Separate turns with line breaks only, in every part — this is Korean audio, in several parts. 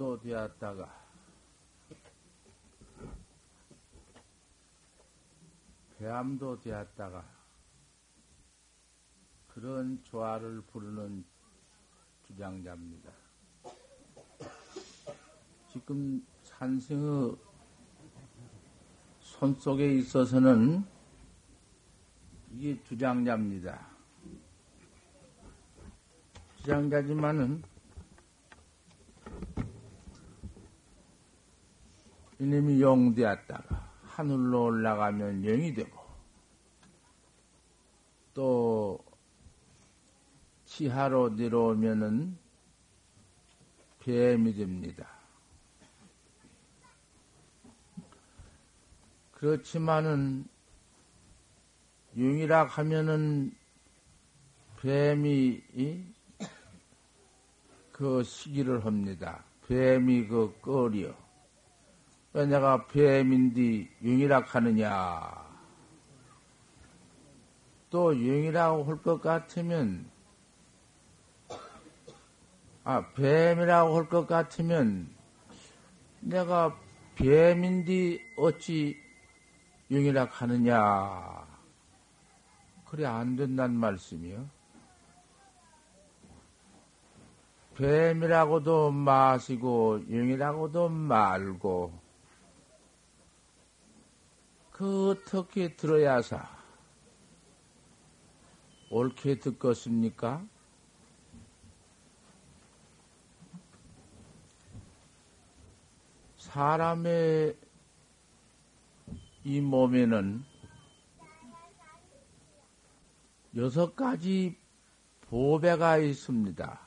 뱀도 되었다가 배암도 되었다가 그런 조화를 부르는 주장자입니다. 지금 산승의 손 속에 있어서는 이게 주장자입니다. 주장자지만은 이놈이 영되었다가 하늘로 올라가면 영이 되고 또 지하로 내려오면은 뱀이 됩니다. 그렇지만은 융이라 하면은 뱀이 그 시기를 합니다. 뱀이 그 껄이요. 왜 내가 뱀인디 융이라 하느냐? 또 융이라고 할 것 같으면 아 뱀이라고 할 것 같으면 내가 뱀인디 어찌 융이라 하느냐? 그래 안 된다는 말씀이요. 뱀이라고도 마시고 융이라고도 말고 그 어떻게 들어야사 옳게 듣겠습니까? 사람의 이 몸에는 여섯 가지 보배가 있습니다.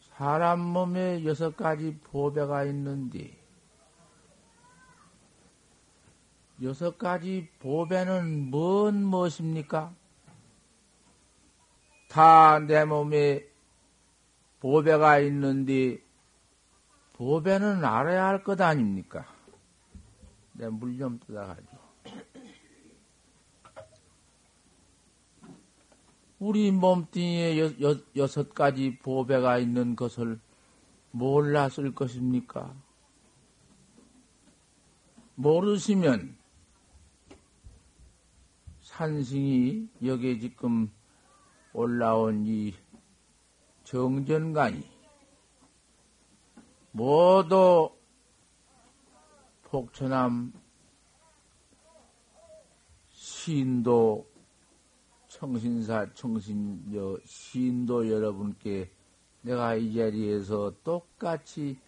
사람 몸에 여섯 가지 보배가 있는데, 여섯 가지 보배는 뭔 무엇입니까? 다 내 몸에 보배가 있는데, 보배는 알아야 할 것 아닙니까? 내 물 좀 뜯어가지고. 우리 몸뚱이에 여, 여, 여섯 가지 보배가 있는 것을 몰랐을 것입니까? 모르시면 산승이 여기에 지금 올라온 이 정전관이 모두 폭천함 신도 청신사 청신여 신도 여러분께 내가 이 자리에서 똑같이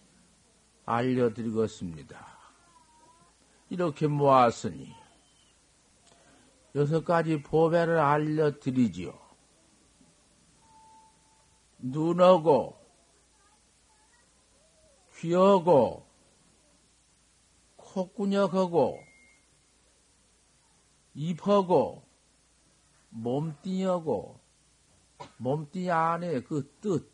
알려드리겠습니다. 이렇게 모았으니 여섯 가지 보배를 알려드리지요. 눈하고 귀하고 콧구녕하고 입하고 몸뚱이하고 몸뚱이 안에 그 뜻,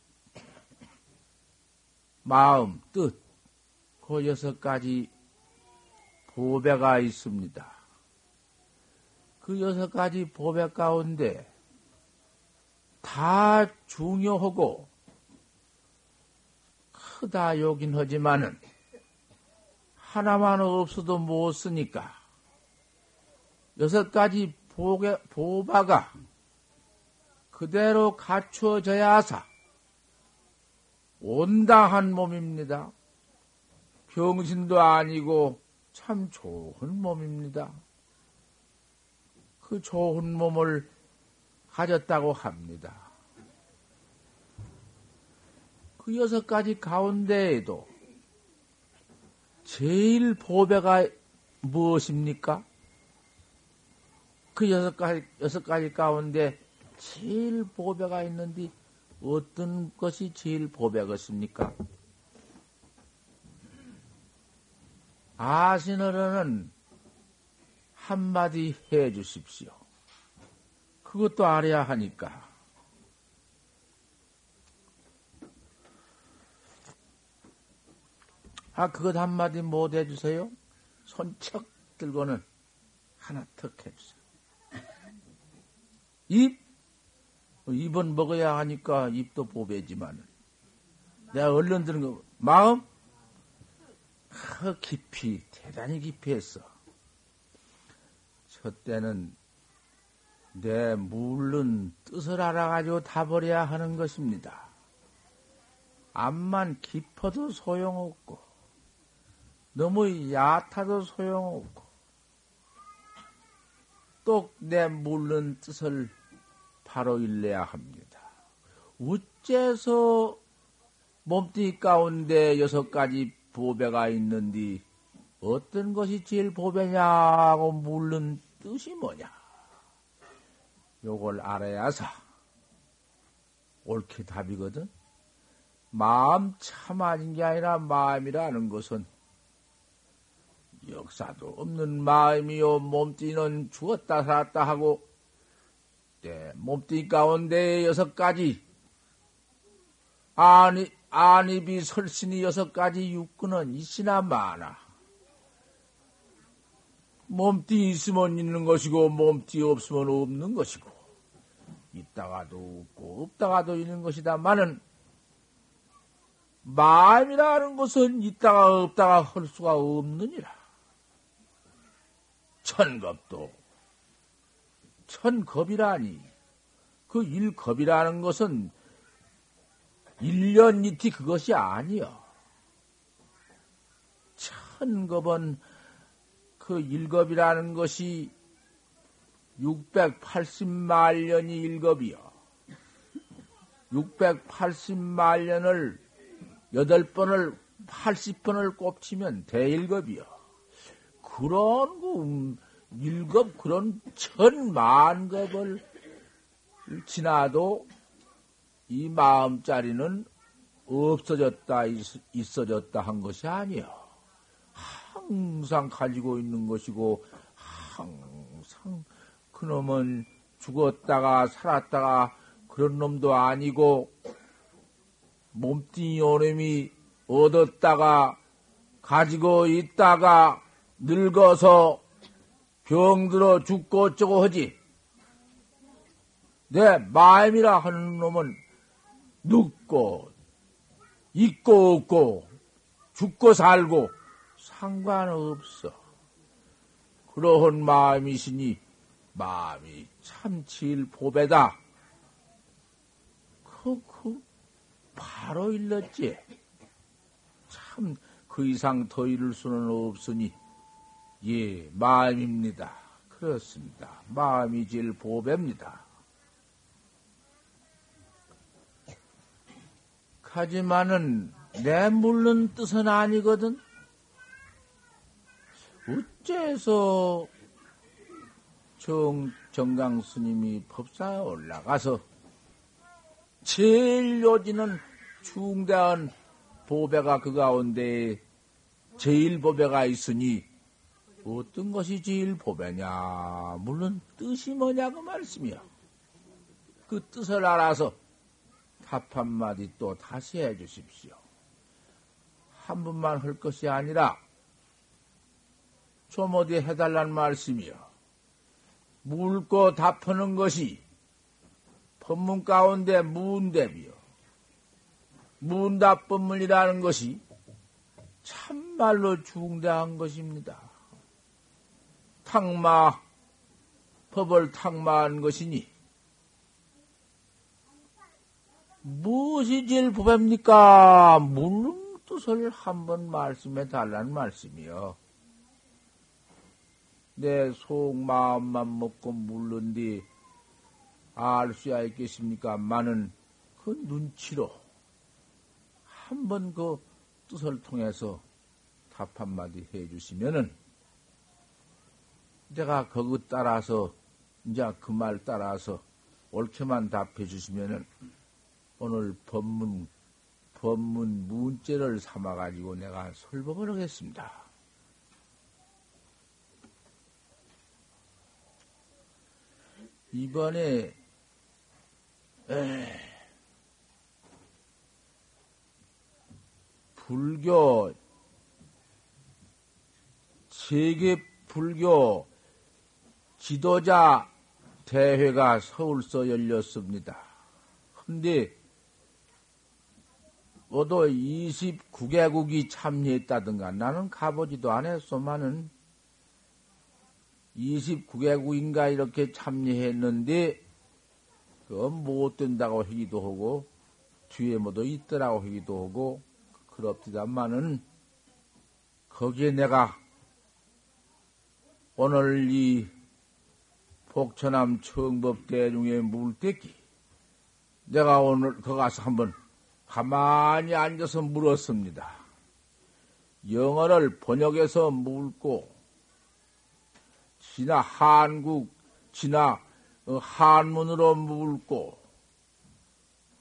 마음, 뜻, 그 여섯 가지 보배가 있습니다. 그 여섯 가지 보배 가운데 다 중요하고 크다 요긴 하지만은 하나만 없어도 못 쓰니까 여섯 가지 보게, 보바가 그대로 갖추어져야 하사 온당한 몸입니다. 병신도 아니고 참 좋은 몸입니다. 그 좋은 몸을 가졌다고 합니다. 그 여섯 가지 가운데에도 제일 보배가 무엇입니까? 그 여섯 가지, 여섯 가지 가운데 제일 보배가 있는데 어떤 것이 제일 보배겠습니까? 아시느라는 한마디 해 주십시오. 그것도 알아야 하니까. 아, 그것 한마디 못 해주세요? 손척 들고는 하나 턱 해주세요. 입? 입은 먹어야 하니까 입도 보배지만 내가 얼른 드는 거, 마음? 그 깊이, 대단히 깊이 했어. 저 때는 내 물른 뜻을 알아가지고 다 버려야 하는 것입니다. 암만 깊어도 소용없고, 너무 얕아도 소용없고, 또 내 물른 뜻을 바로 일내야 합니다. 우째서 몸뚱이 가운데 여섯 가지 보배가 있는데 어떤 것이 제일 보배냐고 물는 뜻이 뭐냐? 요걸 알아야서 옳게 답이거든. 마음 참 아닌 게 아니라 마음이라는 것은 역사도 없는 마음이요 몸뚱이는 죽었다 살았다 하고 때 몸뚱이 가운데 여섯 가지 아니 안입이 설신이 여섯 가지 육근은 있으나 많아. 몸띠 있으면 있는 것이고 몸띠 없으면 없는 것이고 있다가도 없고 없다가도 있는 것이다마는 마음이라는 것은 있다가 없다가 할 수가 없느니라. 천겁도 천겁이라니 그 일겁이라는 것은 1년 이티 그것이 아니여. 천겁은 그 일겁이라는 것이 680만 년이 일겁이여. 680만 년을 8번을 80번을 꼽치면 대일겁이여. 그런 그 일겁 그런 천만 겁을 지나도 이 마음자리는 없어졌다, 있어졌다 한 것이 아니요. 항상 가지고 있는 것이고, 항상 그놈은 죽었다가 살았다가 그런 놈도 아니고, 몸뚱이 오놈이 얻었다가 가지고 있다가 늙어서 병들어 죽고 어쩌고 하지. 내 마음이라 하는 놈은 늙고, 있고 없고, 죽고 살고, 상관없어. 그러한 마음이시니, 마음이 참 제일 보배다. 그, 그, 바로 일렀지. 참, 그 이상 더 이룰 수는 없으니, 예, 마음입니다. 그렇습니다. 마음이 제일 보배입니다. 하지만은 내 물른 뜻은 아니거든. 어째서 정, 정강 스님이 법사에 올라가서 제일 요지는 중대한 보배가 그 가운데 제일 보배가 있으니 어떤 것이 제일 보배냐? 물론 뜻이 뭐냐고 말씀이야. 그 뜻을 알아서 답 한마디 또 다시 해 주십시오. 한 분만 할 것이 아니라 좀 어디 해달란 말씀이요. 묻고 답하는 것이 법문 가운데 문답이요. 문답 법문이라는 것이 참말로 중대한 것입니다. 탕마, 법을 탕마한 것이니 무엇이 제일 부배입니까? 물론 뜻을 한번 말씀해 달라는 말씀이요. 내 속 마음만 먹고 물른디 알 수야 있겠습니까? 많은 그 눈치로 한 번 그 뜻을 통해서 답 한마디 해 주시면은 내가 그거 따라서 이제 그 말 따라서 옳게만 답해 주시면은 오늘 법문, 법문 문제를 삼아 가지고 내가 설법을 하겠습니다. 이번에, 에, 불교, 세계 불교 지도자 대회가 서울서 열렸습니다. 근데 모두 29개국이 참여했다든가 나는 가보지도 않았소만은 29개국인가 이렇게 참여했는데 그건 못 된다고 하기도 하고 뒤에 뭐도 있더라고 하기도 하고 그렇디다마는 거기에 내가 오늘 이 복천암 청법 대중의 물대기 내가 오늘 거 가서 한번 가만히 앉아서 물었습니다. 영어를 번역해서 묻고, 지나 한국, 지나 어, 한문으로 묻고,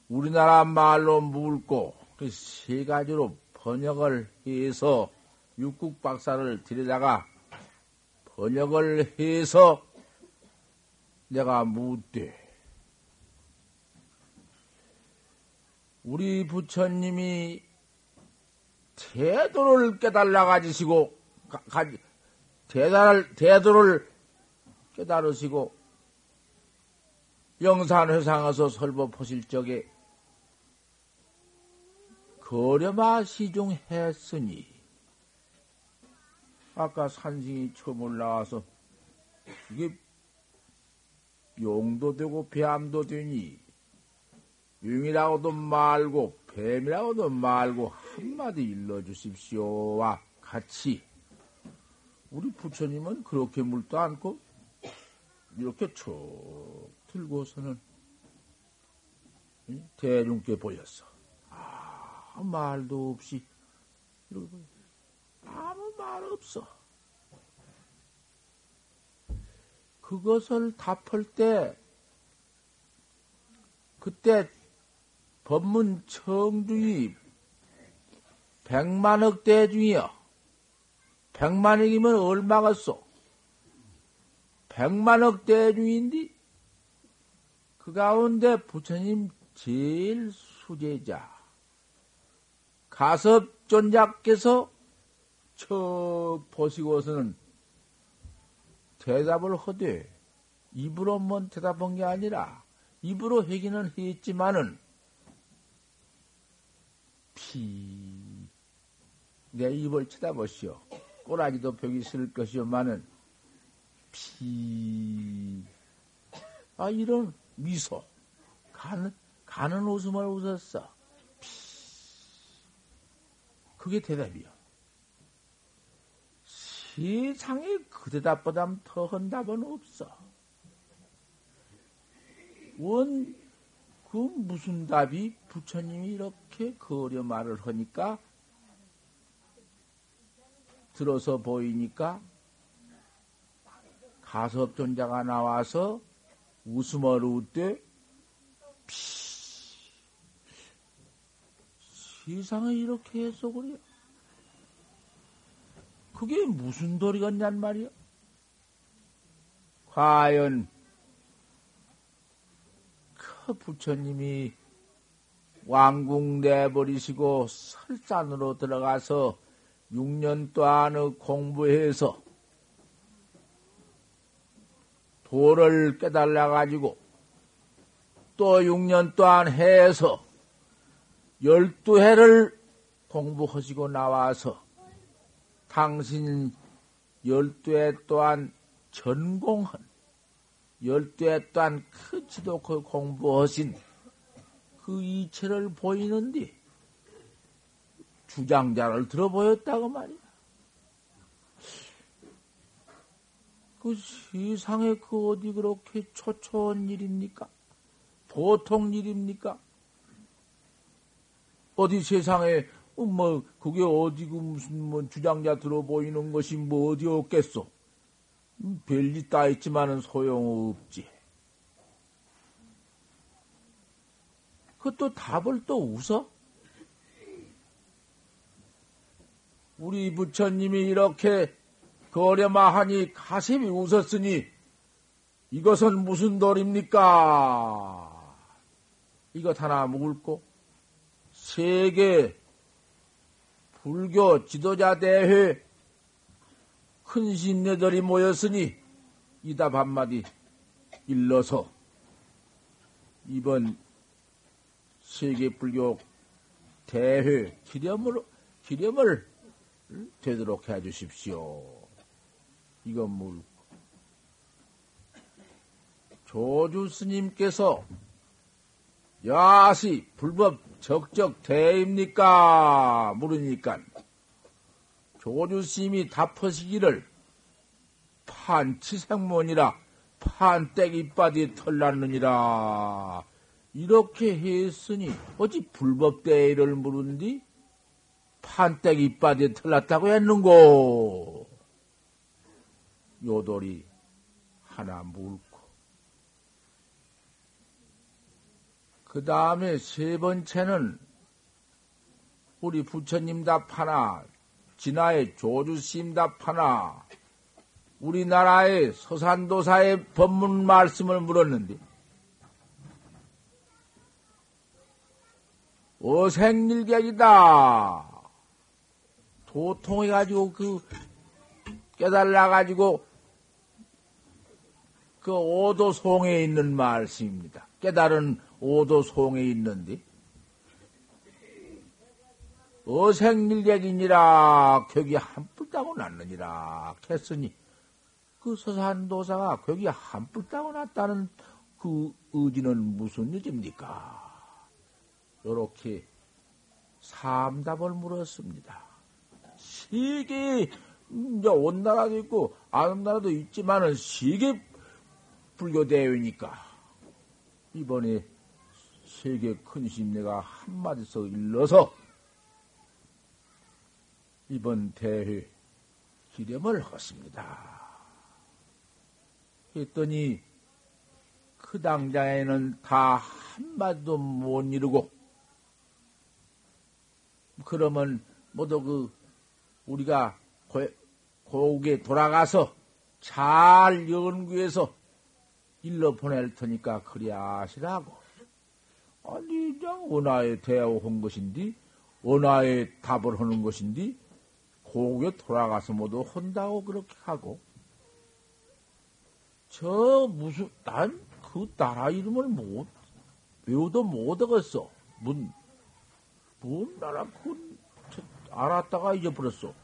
우리나라 말로 묻고, 그 세 가지로 번역을 해서 육국 박사를 들여다가 번역을 해서 내가 묻되, 우리 부처님이 태도를 깨달라 가지시고, 가, 대달, 대도를 깨달으시고, 영산회상에서 설법하실 적에, 거려마 시중했으니, 아까 산승이 처음 올라와서, 이게 용도 되고 배암도 되니, 융이라고도 말고 뱀이라고도 말고 한마디 일러주십시오와 같이 우리 부처님은 그렇게 물도 않고 이렇게 쭉 들고서는 대중께 보였어. 아, 말도 없이 아무 말 없어. 그것을 답할 때 그때 법문 청중이 백만억 대중이요. 백만억이면 얼마겠소? 백만억 대중인데 그 가운데 부처님 제일 수제자 가섭존자께서 척 보시고서는 대답을 하되 입으로만 대답한 게 아니라 입으로 하기는 했지만은 피. 내 입을 쳐다보시오. 꼬라지도 벽이 쓸 것이오만은 피. 아 이런 미소. 가는 가는 웃음을 웃었어. 피. 그게 대답이요. 세상에 그 대답보다 더한 답은 없어. 원 그 무슨 답이 부처님이 이렇게 거려 말을 하니까 들어서 보이니까 가섭존자가 나와서 웃음을 웃되 피. 세상에 이렇게 해서 그래. 그게 무슨 도리겠냔 말이야. 과연 부처님이 왕궁 내버리시고 설산으로 들어가서 6년 동안 공부해서 도를 깨달아 가지고 또 6년 동안 해서 12해를 공부하시고 나와서 당신 12해 동안 전공한 열두에 또한 큰 지독 공부하신 그 이체를 보이는데 주장자를 들어보였다고 말이야. 그 세상에 그 어디 그렇게 초초한 일입니까? 보통 일입니까? 어디 세상에 뭐 그게 어디 그 무슨 뭐 주장자 들어보이는 것이 뭐 어디 없겠소? 별일 다 있지만은 소용없지. 그것도 답을 또 웃어? 우리 부처님이 이렇게 거려마하니 가슴이 웃었으니 이것은 무슨 돌입니까? 이것 하나 묵을고 세계 불교 지도자 대회 큰 신녀들이 모였으니 이 답 한마디 일러서 이번 세계 불교 대회 기념을 기념을 되도록 해 주십시오. 이건 물 조주 스님께서 야시 불법 적적 대입니까? 물으니까 조주 스님이 답하시기를 판치생문이라 판때기빠디 털났느니라 이렇게 했으니 어찌 불법 대의를 물은디 판때기빠디 털났다고 했는고. 요돌이 하나 물고. 그 다음에 세 번째는 우리 부처님 답하나 진화의 조주심 답하나 우리나라의 서산도사의 법문 말씀을 물었는데. 어생일객이다. 도통해가지고 그 깨달아가지고 그 오도송에 있는 말씀입니다. 깨달은 오도송에 있는데 어생일객이니라 격이 한뿔 따고 났느니라 했으니 그 서산도사가 격이 한뿔 따고 났다는 그 의지는 무슨 의지입니까? 요렇게 삼답을 물었습니다. 이제 온 나라도 있고 아는 나라도 있지만은 세계 불교 대회니까 이번에 세계 큰 심 내가 한마디서 일러서 이번 대회 기념을 했습니다. 했더니 그 당장에는 다 한마디도 못 이루고 그러면 모두 그 우리가 고국에 돌아가서 잘 연구해서 일러 보낼 테니까 그리 하시라고. 아니, 그냥 원화에 대화한 것인데, 원화에 답을 하는 것인데, 고국에 돌아가서 모두 한다고 그렇게 하고, 저 무슨, 난 그 나라 이름을 못, 외우도 못 얻었어. 문, 뭔 나라, 그, 알았다가 잊어버렸어.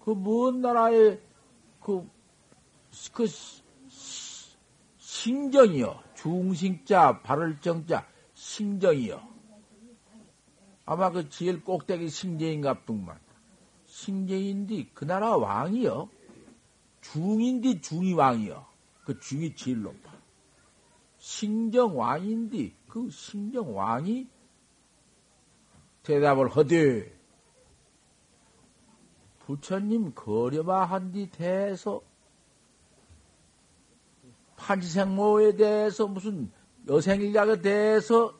그 먼 나라의 그, 그, 신정이요. 중심자, 발을 정자, 신정이요. 아마 그 제일 꼭대기 신정인갑더만. 신정인디 그 나라 왕이요. 중인디 중이 왕이요. 그 중이 제일 높아. 신정 왕인디 그 신정 왕이 대답을 허되 부처님 거려마 한뒤 대해서 판지생모에 대해서 무슨 여생일약에 대해서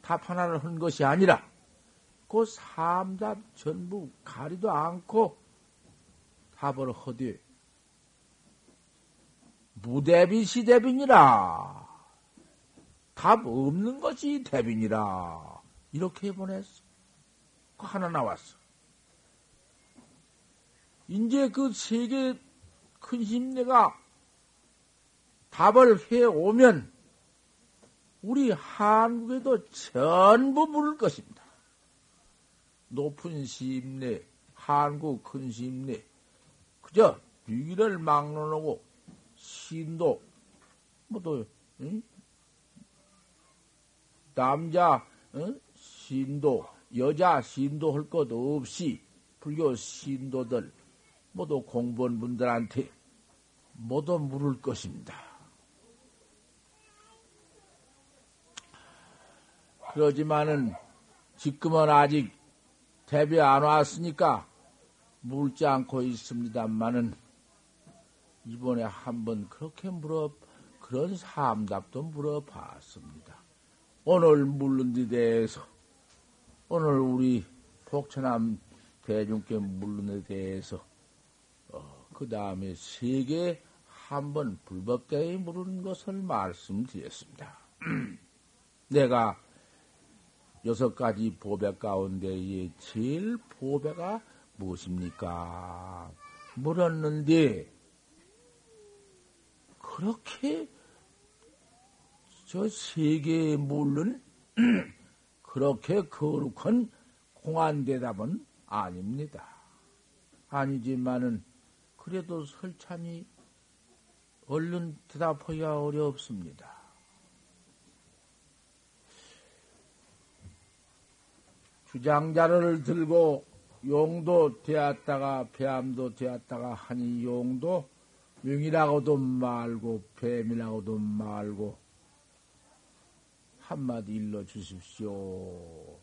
답 하나를 한 것이 아니라 그 삼답 전부 가리도 않고 답을 허되 무대비 시대빈이라 답 없는 것이 대빈이라 이렇게 보냈어. 그 하나 나왔어. 이제 그 세계 큰 심내가 답을 해 오면 우리 한국에도 전부 물을 것입니다. 높은 심내, 한국 큰 심내, 그저 위기를 막론하고 신도, 뭐또 응? 남자 응? 신도, 여자 신도 할 것 없이 불교 신도들 모두 공부한 분들한테 모두 물을 것입니다. 그러지만은 지금은 아직 대비 안 왔으니까 물지 않고 있습니다만은 이번에 한번 그렇게 물어 그런 삼답도 물어봤습니다. 오늘 물른 데 대해서 오늘 우리 복천함 대중께 물른 데 대해서 어, 그 다음에 세계 한번 불법대에 물은 것을 말씀드렸습니다. 내가 여섯 가지 보배 가운데에 제일 보배가 무엇입니까? 물었는데, 그렇게 저 세계에 물른 그렇게 거룩한 공안 대답은 아닙니다. 아니지만은 그래도 설찬이 얼른 대답하기가 어렵습니다. 주장자를 들고 용도 되었다가 배암도 되었다가 하니 용도 명이라고도 말고 뱀이라고도 말고 한마디 일러 주십시오.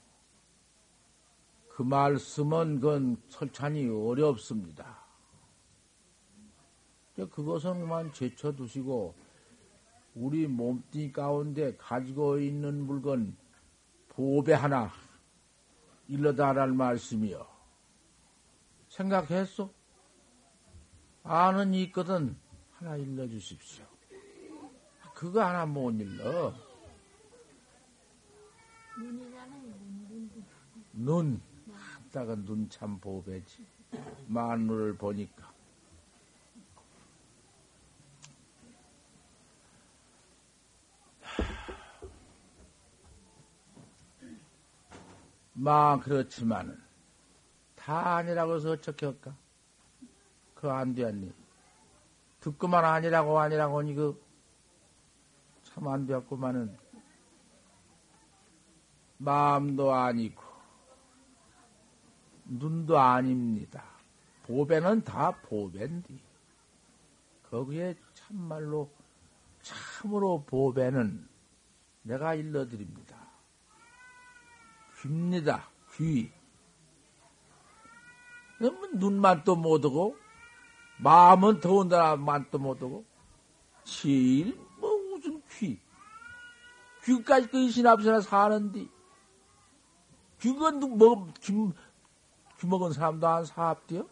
그 말씀은 그건 설찬이 어렵습니다. 그것은 그만 제쳐두시고 우리 몸뚱이 가운데 가지고 있는 물건 보배 하나 일러다랄 말씀이요. 생각했어? 아는 있거든 하나 일러주십시오. 그거 하나 못 일러. 눈. 딱은 눈 참 보배지. 만물을 보니까. 마 그렇지만은 다 아니라고 해서 어떻게 할까? 그거 안 되었니? 듣고만 아니라고 아니라고 하니 그참 안 되었구만은 마음도 아니고 눈도 아닙니다. 보배는 다 보배인데 거기에 참말로 참으로 보배는 내가 일러드립니다. 귀입니다. 귀. 눈만 또 못오고 마음은 더군다나 만도 못오고 제일 뭐 무슨 귀. 귀까지 그 신압시나 사는디 누 뭐, 귀, 귀 먹은 사람도 안 사합디요?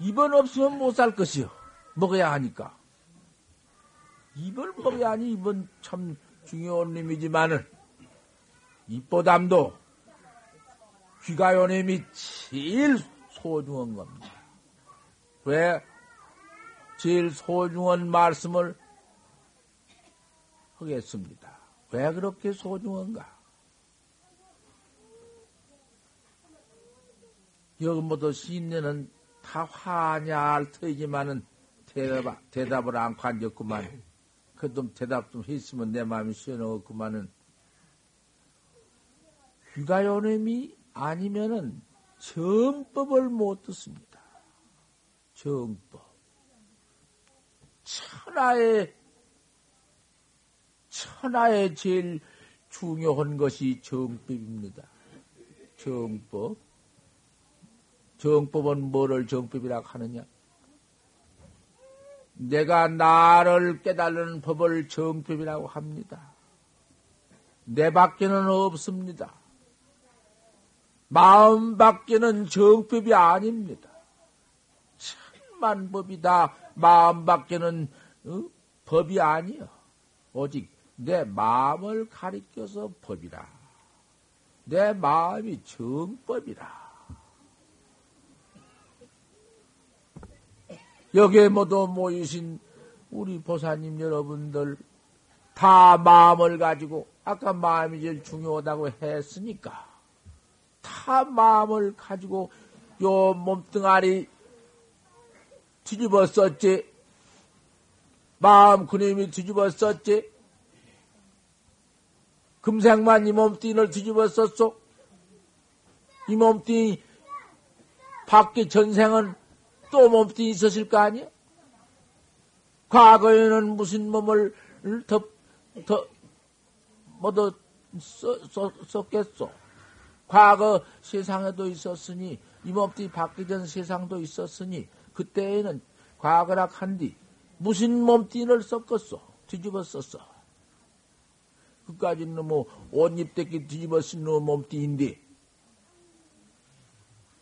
입은 없으면 못 살 것이요. 먹어야 하니까. 입을 먹어야 하니 입은 참 중요한 놈이지만은 입보담도 귀가요님이 제일 소중한 겁니다. 왜 제일 소중한 말씀을 하겠습니다. 왜 그렇게 소중한가? 모두 시인네는 다 화냐할 터이지만은 대답, 대답을 않고 앉았구만. 그좀 대답 좀 했으면 내 마음이 시원하겠구만은 귀가요님이 아니면은 정법을 못 듣습니다. 정법. 천하의, 천하의 제일 중요한 것이 정법입니다. 정법. 정법은 뭐를 정법이라고 하느냐? 내가 나를 깨달는 법을 정법이라고 합니다. 내 밖에는 없습니다. 마음 밖에는 정법이 아닙니다. 천만 법이다. 마음 밖에는 어? 법이 아니요. 오직 내 마음을 가리켜서 법이라. 내 마음이 정법이라. 여기에 모두 모이신 우리 보사님 여러분들 다 마음을 가지고 아까 마음이 제일 중요하다고 했으니까 다 마음을 가지고 요 몸뚱아리 뒤집어 썼지. 마음 그림이 뒤집어 썼지. 금생만 이 몸뚱이를 뒤집어 썼소. 이 몸뚱이 밖에 전생은 또 몸뚱이 있었을 거 아니야? 과거에는 무슨 몸을 더, 더, 뭐더 썼겠소? 과거 세상에도 있었으니 이몸뚱이 받기 전 세상도 있었으니 그때에는 과거라 한디 무슨 몸뚱이를 섞었어 뒤집어 썼어 그까지는 뭐 옷입 떼기 뒤집어 쓴 몸뚱이인데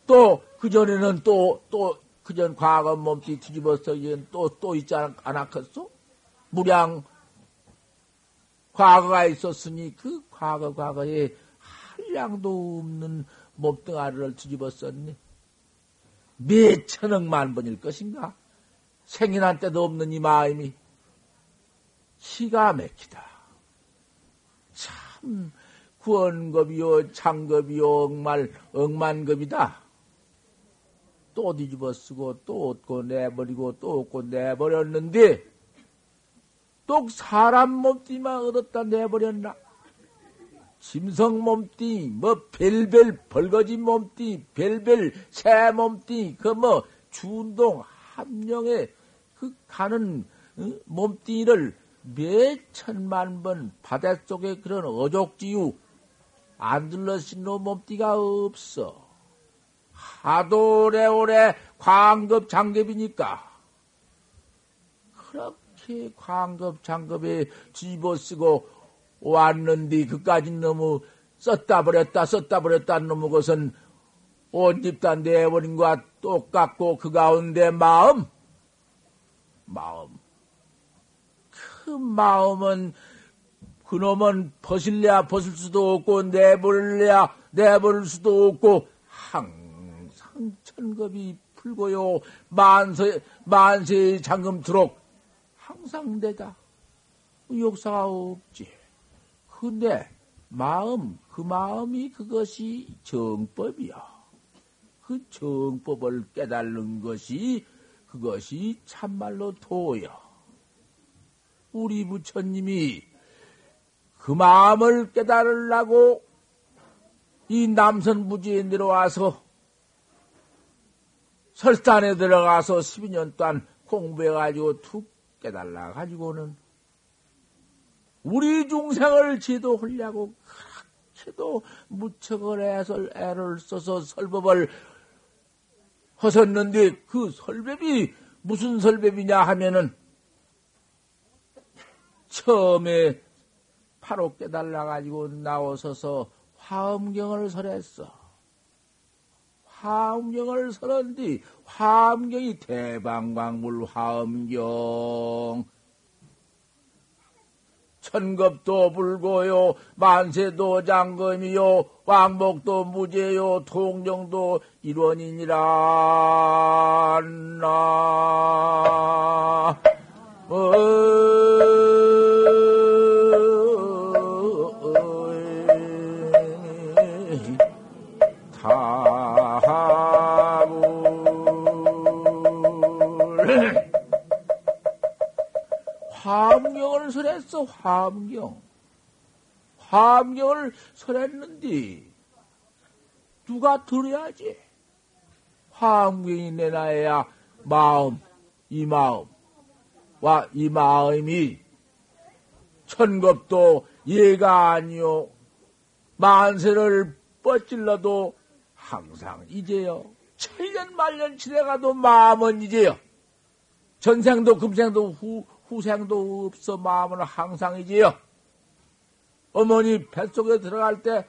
또 그전에는 또 또 그전 과거 몸뚱이 뒤집어 써 이젠 또또 있지 않았겠어 무량 과거가 있었으니 그 과거 과거에 한량도 없는 몸뚱아리를 뒤집어 썼네. 몇 천억만 번일 것인가? 생인한 때도 없는 이 마음이 기가 막히다. 참, 구원급이요, 창급이요, 억말, 억만급이다. 또 뒤집어 쓰고, 또 얻고 내버리고, 또 얻고 내버렸는데, 또 사람 몸띠만 얻었다 내버렸나? 짐승 몸띠, 뭐, 별별 벌거진 몸띠, 별별 새 몸띠, 그 뭐, 준동, 함령에 그 가는 어? 몸띠를 몇 천만 번 바닷속에 그런 어족지유 안 들러신 놈 몸띠가 없어. 하도 오래오래 광급 장급이니까. 그렇게 광급 장급에 집어쓰고 왔는데 그까지 너무 썼다 버렸다 썼다 버렸다 놈의 것은 옷 입다 내버린 것과 똑같고 그 가운데 마음 마음 그 마음은 그놈은 벗을래야 벗을 수도 없고 내버릴래야 내버릴 수도 없고 항상 천급이 풀고요 만세 만세 장금토록 항상 되다 역사가 없지. 근데 마음 그 마음이 그것이 정법이야. 그 정법을 깨달는 것이 그것이 참말로 도야. 우리 부처님이 그 마음을 깨달으려고 이 남선 부지에 내려와서 설산에 들어가서 12년 동안 공부해가지고 툭 깨달라 가지고는 우리 중생을 지도하려고 그렇게도 무척을 애를, 애를 써서 설법을 허섰는데 그 설법이 무슨 설법이냐 하면은 처음에 바로 깨달라 가지고 나오셔서 화엄경을 설했어. 화엄경을 설한 뒤 화엄경이 대방광물 화엄경 천급도 불고요 만세도 장검이요 왕복도 무죄요 통정도 일원이니라. 나 어... 설했어, 화엄경. 화엄경을 설했는데, 누가 들어야지. 화엄경이 내놔야 마음, 이 마음, 와, 이 마음이 천겁도 예가 아니요. 만세를 뻗질러도 항상 이제요. 천년 만년 지내가도 마음은 이제요. 전생도 금생도 후, 후생도 없어 마음은 항상이지요. 어머니 뱃속에 들어갈 때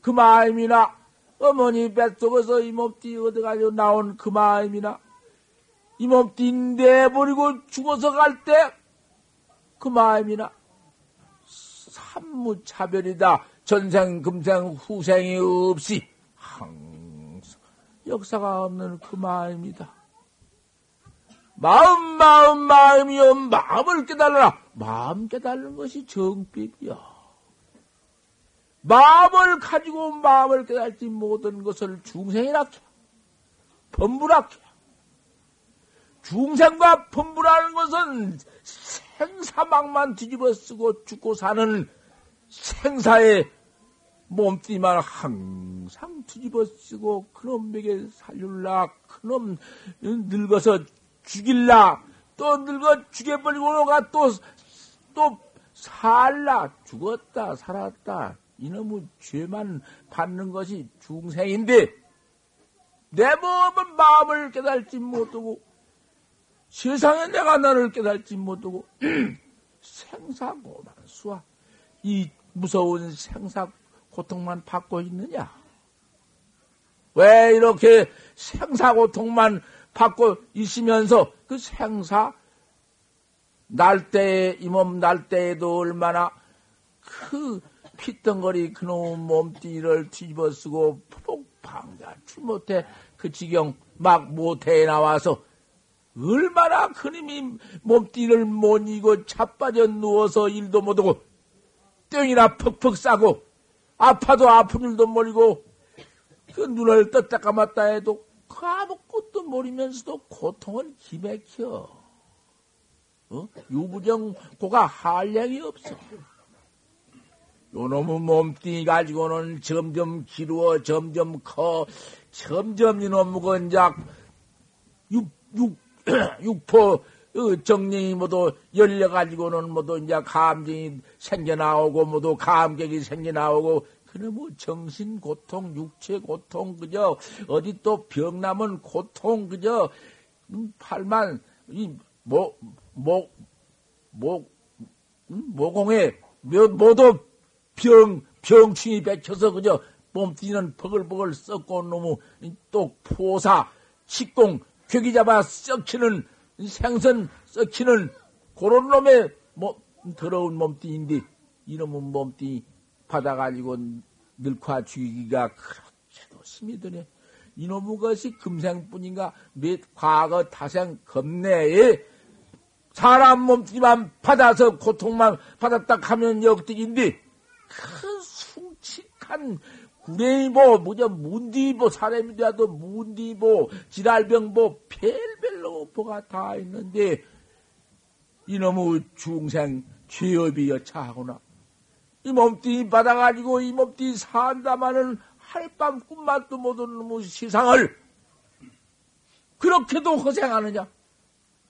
그 마음이나 어머니 뱃속에서 이 몸띠 얻어가지고 나온 그 마음이나 이 몸띠 내버리고 죽어서 갈 때 그 마음이나 삼무차별이다. 전생, 금생, 후생이 없이 항상 역사가 없는 그 마음이다. 마음, 마음, 마음이요. 마음을 깨달으라. 마음 깨달는 것이 정법이야. 마음을 가지고 마음을 깨달지 못한 것을 중생이라 해. 범부라 해. 중생과 범부라는 것은 생사망만 뒤집어 쓰고 죽고 사는 생사의 몸띠만 항상 뒤집어 쓰고 그놈 에게 살릴라 그놈 늙어서 죽일라. 또 늙어 죽여버리고 가 또, 또 살라. 죽었다, 살았다. 이놈의 죄만 받는 것이 중생인데, 내 몸은 마음을 깨달지 못하고, 세상에 내가 너를 깨달지 못하고, 생사고만 수와, 이 무서운 생사 고통만 받고 있느냐? 왜 이렇게 생사 고통만 받고 있으면서 그 생사 날 때에 이 몸 날 때에도 얼마나 그 피덩거리 그놈 몸띠를 뒤집어 쓰고 폭방자출 못해 그 지경 막 못해 나와서 얼마나 그님이 몸띠를 못 이고 자빠져 누워서 일도 못하고 땡이나 퍽퍽 싸고 아파도 아픈 일도 모르고 그 눈을 떴다 감았다 해도 그 아무것도 모르면서도 고통을 기맥혀. 어? 유부정 고가 한량이 없어. 요놈의 몸뚱이 가지고는 점점 기루어, 점점 커, 점점 이놈의 건작, 육, 육, 육포, 어, 정령이 모두 열려가지고는 모두 이제 감정이 생겨나오고 모두 감격이 생겨나오고 그놈의 정신 고통, 육체 고통, 그저 어디 또 병남은 고통, 그저 음, 팔만 이 목, 목, 목, 음, 모공에 모두 병, 병충이 배쳐서 그저 몸뛰는 버글버글 썩고 너무 또 포사, 식공, 괴기 잡아 썩히는 생선 썩히는 그런 놈의 뭐, 더러운 몸뚱인데 이놈의 몸뚱이 받아가지고 늙화 죽이기가 그렇게도 힘이 드네. 이놈의 것이 금생뿐인가 몇 과거 타생 겁내에 사람 몸뚱이만 받아서 고통만 받았다 하면 역득인데 큰 숭칙한 구레이보, 뭐냐, 문디보, 사람이 되어도 문디보, 지랄병보, 별별 로 보가 다 있는데, 이놈의 중생 죄업이 여차하구나. 이 몸뚱이 받아가지고 이 몸뚱이 산다마는 하룻밤 꿈만도 못온 놈의 시상을 그렇게도 허생하느냐?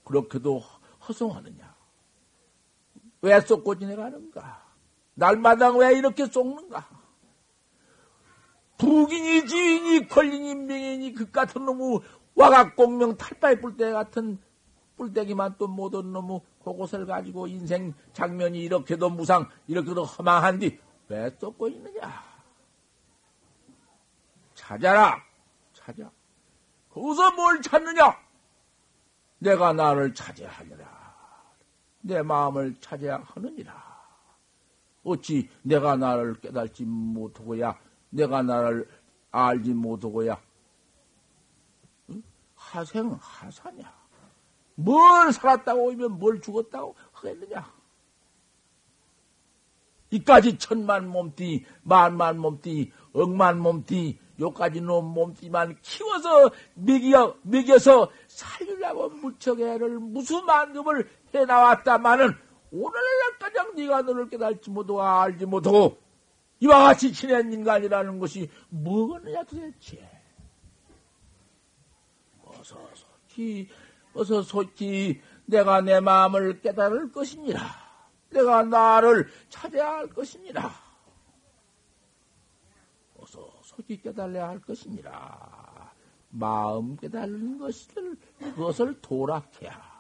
그렇게도 허송하느냐? 왜 쏟고 지내가는가? 날마다 왜 이렇게 쏟는가? 북인이 지인이 걸린이 명인이 그 같은 놈의 와각 공명 탈바이 뿔대 같은 뿔대기만 또 못온 놈의 그것을 가지고 인생 장면이 이렇게도 무상 이렇게도 허망한디 왜 쏟고 있느냐? 찾아라 찾아 거기서 뭘 찾느냐? 내가 나를 찾아야 하느라 내 마음을 찾아야 하느니라. 어찌 내가 나를 깨달지 못하고야, 내가 나를 알지 못하고야, 응? 하생, 하사냐? 뭘 살았다고 하면 뭘 죽었다고 하겠느냐? 이까지 천만 몸띠, 만만 몸띠, 억만 몸띠, 요까지 놈 몸띠만 키워서 먹여, 먹여서 살리려고 무척 애를 무수 만급을 해나왔다마는 오늘날까지 네가 너를 깨달지 못하고 알지 못하고 이와 같이 지낸 인간이라는 것이 뭐겠느냐 도대체. 어서 속히 어서 속히 내가 내 마음을 깨달을 것이니라. 내가 나를 찾아야 할 것이니라. 어서 속히 깨달아야 할 것이니라. 마음 깨달는 것을 그것을 도락해야.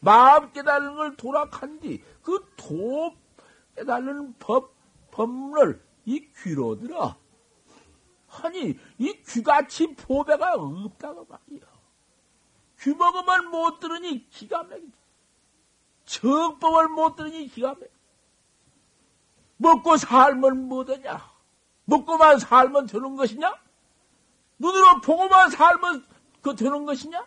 마음 깨달는 걸 도락한 뒤, 그 도 깨달는 법, 법문을 이 귀로 들어. 아니, 이 귀같이 보배가 없다고 말이야. 귀 먹으면 못 들으니 기가 막히지. 정법을 못 들으니 기가 막히지. 먹고 살면 뭐더냐? 먹고만 살면 되는 것이냐? 눈으로 보고만 살면 그 되는 것이냐?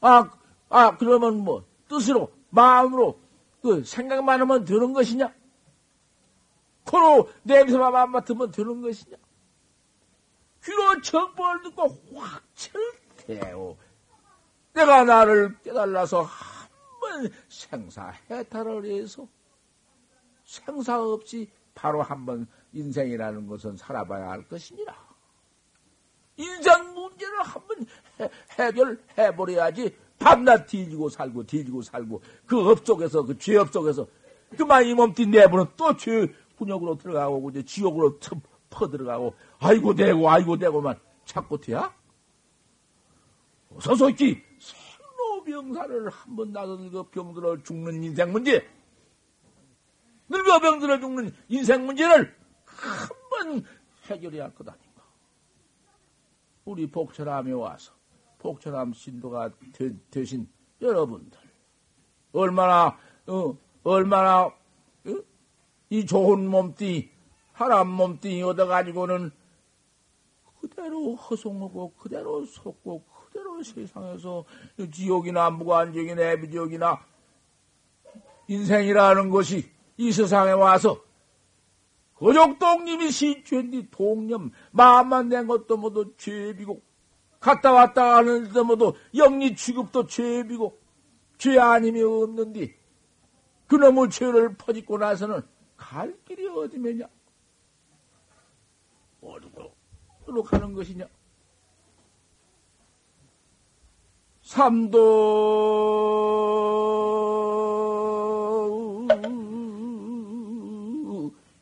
아, 아, 그러면 뭐, 뜻으로, 마음으로, 그 생각만 하면 되는 것이냐? 코로 냄새만 안 맡으면 되는 것이냐? 귀로 정보를 듣고 확 철대오. 내가 나를 깨달아서 한 번 생사 해탈을 해서 생사 없이 바로 한 번 인생이라는 것은 살아봐야 할 것이니라. 인생 문제를 한 번 해결해버려야지 밤낮 뒤지고 살고 뒤지고 살고 그 업 속에서 그 죄업 속에서 그만 이 몸띠 내부는 또죄 분역으로 들어가고 이제 지옥으로 퍼 들어가고 아이고 대고 아이고 대고만 찾고 돼야 어서 솔직히 생로병사를 한 번 나서 늙어 병들어 죽는 인생 문제 늙어 병들어 죽는 인생 문제를 한 번 해결해야 할 거다. 우리 복철함에 와서 복철함 신도가 되, 신 여러분들 얼마나 어, 얼마나 어? 이 좋은 몸띠 하람 몸띠 얻어가지고는 그대로 허송하고 그대로 속고 그대로 세상에서 지옥이나 무관지옥이나 애비지옥이나 인생이라는 것이 이 세상에 와서 거족동님이 시주했니 동념 마음만 낸 것도 모두 죄비고 갔다 왔다 하는 데도 모두 영리 취급도 죄비고 죄 아님이 없는디 그놈의 죄를 퍼짓고 나서는 갈 길이 어디면냐 어디로 가는 것이냐? 삼도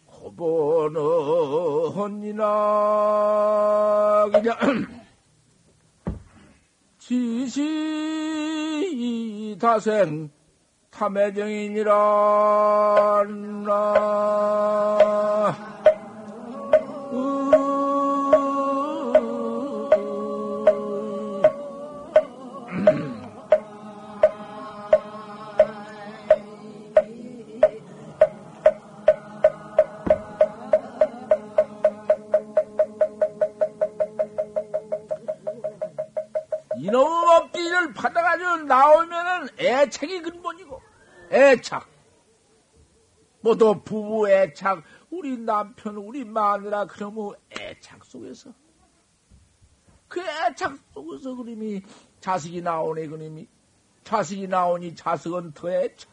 고번언니나 그냥 지시다생 탐해정이니라 아가지고 나오면은 애착이 근본이고, 애착. 뭐또 부부 애착, 우리 남편, 우리 마누라, 그러면 애착 속에서. 그 애착 속에서 그림이 자식이 나오네, 그림이. 자식이 나오니 자식은 더 애착.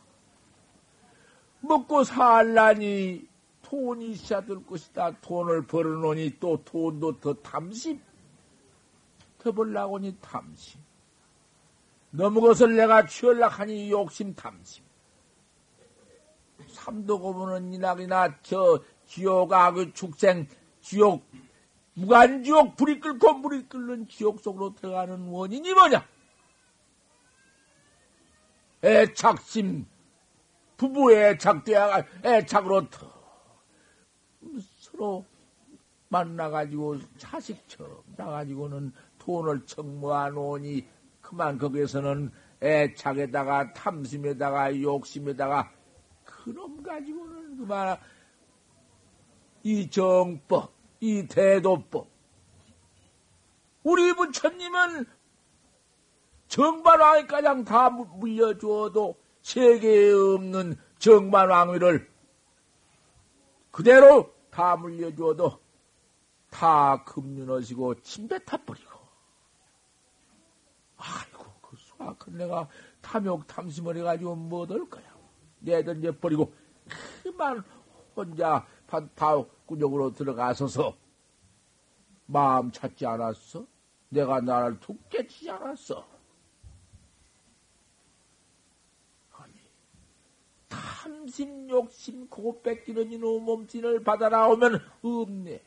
먹고 살라니 돈이 있어야 될 것이다. 돈을 벌어놓으니 또 돈도 더 탐심. 덮으려고니 탐심. 너무 것을 내가 취하려하니 욕심 탐심. 삼도 고문은 이낙이나 저 지옥 악의 축생 지옥 무간지옥 불이 끓고 물이 끓는 지옥 속으로 들어가는 원인이 뭐냐? 애착심 부부의 애착되어 애착으로 더 서로 만나가지고 자식처럼 나가지고는 돈을 청모하 노니 그만 거기에서는 애착에다가 탐심에다가 욕심에다가 그놈 가지고는 그만 이 정법, 이 대도법. 우리 부처님은 정반왕이 가장 다 물려주어도 세계에 없는 정반왕위를 그대로 다 물려주어도 다 금륜하시고 침뱉어버리고 그 수학은 내가 탐욕, 탐심을 해가지고 뭐될 거야. 내던져 버리고, 그만 혼자 바구역으로 들어가서서 마음 찾지 않았어? 내가 나를 툭 깨치지 않았어? 아니, 탐심, 욕심, 고 뺏기는 이놈 몸짓을 받아 나오면 없네.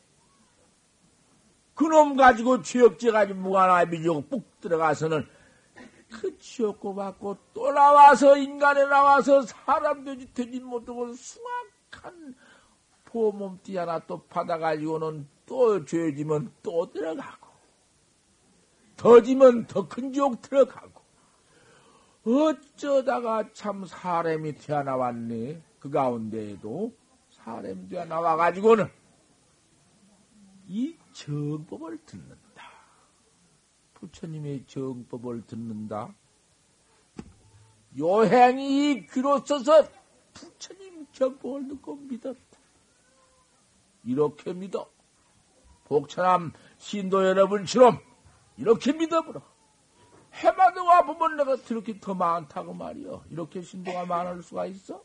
그놈 가지고 죄업지 가지고 무관함이 쭉 들어가서는 그 지옥고 받고 또 나와서 인간에 나와서 사람 되지 되지 못하고 숭악한 보몸띠 하나 또 받아가지고는 또 죄지면 또 들어가고 더 지면 더 큰 지옥 들어가고 어쩌다가 참 사람이 태어나왔네 그 가운데에도 사람이 태어나와가지고는 이 정법을 듣는다. 부처님의 정법을 듣는다. 요행이 귀로 써서 부처님 정법을 듣고 믿었다. 이렇게 믿어. 복천함 신도 여러분처럼 이렇게 믿어보라. 해마도 와보면 내가 이렇게 더 많다고 말이여. 이렇게 신도가 많을 수가 있어?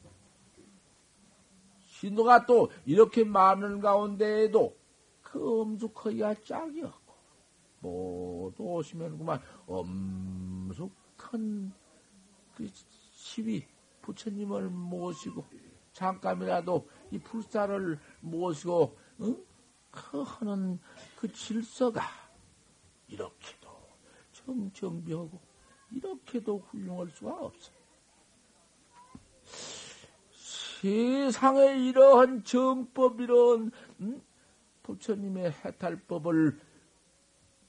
신도가 또 이렇게 많은 가운데에도 그 엄숙허야 짝이었 고, 모두 오시면 그만 엄숙한 그 시위, 부처님을 모시고, 잠깐이라도 이 불사를 모시고, 응? 그 하는 그 질서가 이렇게도 정정비하고, 이렇게도 훌륭할 수가 없어. 세상에 이러한 정법, 이런, 응? 부처님의 해탈법을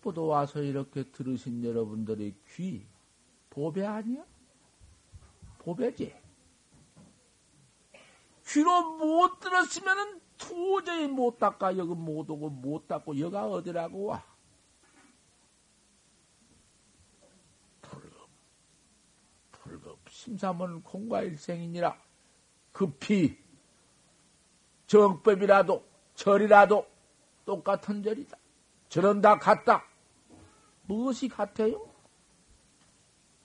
뻗어 와서 이렇게 들으신 여러분들의 귀, 보배 아니야? 보배지. 귀로 못 들었으면은 도저히 못 닦아, 여기 못 오고 못 닦고, 여가 어디라고 와? 불급, 불급, 심사문 공과 일생이니라. 급히 정법이라도 절이라도 똑같은 절이다. 절은 다 같다. 무엇이 같아요?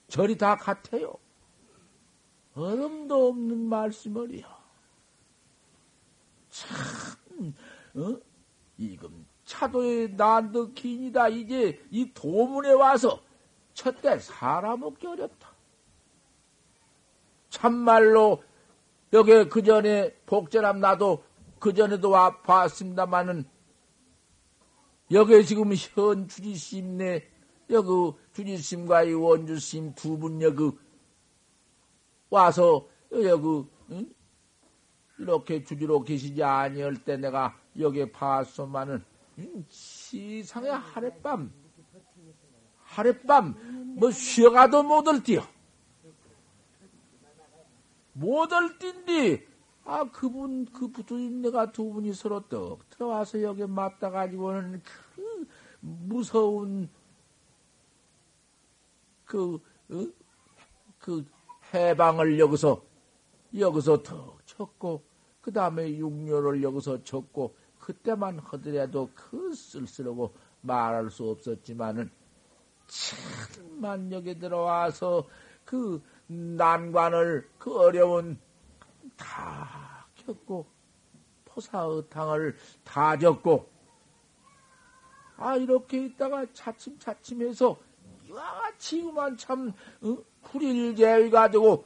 절이 다 같아요. 얼음도 없는 말씀을요. 참, 어? 이금 차도의 난득 긴이다. 이제 이 도문에 와서 첫때 사람 먹기 어렵다. 참말로 여기 그 전에 복제람 나도 그 전에도 와 봤습니다마는 여기 지금 현 주지심내 여기 주지심과 이 원주심 두 분 여기 와서 여기 응? 이렇게 주지로 계시지 아니할 때 내가 여기 봤소만은 응? 시상의 하룻밤 하룻밤 뭐 쉬어가도 못을 뛰어 못을 뛴디 아 그분 그 부처님네가 두 분이 서로 떡 들어와서 여기 맞다 가지고는 그 무서운 그, 어? 그 해방을 여기서 여기서 턱 쳤고 그 다음에 육료를 여기서 쳤고 그때만 하더라도 그 쓸쓸하고 말할 수 없었지만은 참만 여기 들어와서 그 난관을 그 어려운 다 겪고 포사의탕을 다 적고 아 이렇게 있다가 차츰차츰 해서 같이 그만 참 어? 불일제위가 되고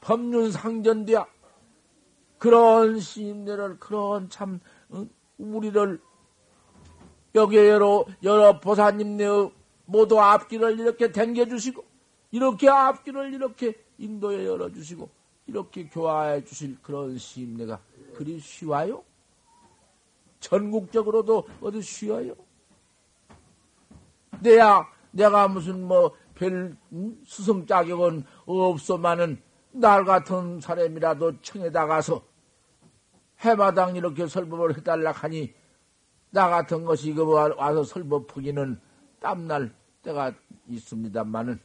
법륜상전되야 그런 시인들을 그런 참 어? 우리를 여기에 여러, 여러 보사님네 모두 앞길을 이렇게 댕겨주시고 이렇게 앞길을 이렇게 인도에 열어주시고 이렇게 교화해 주실 그런 시임내가 그리 쉬워요? 전국적으로도 어디 쉬워요? 내야 내가 무슨 뭐별 음? 수성 자격은 없소만은 날 같은 사람이라도 청에다 가서 해마당 이렇게 설법을 해달라 하니 나 같은 것이 그 와서 설법하기는 땀날 때가 있습니다만은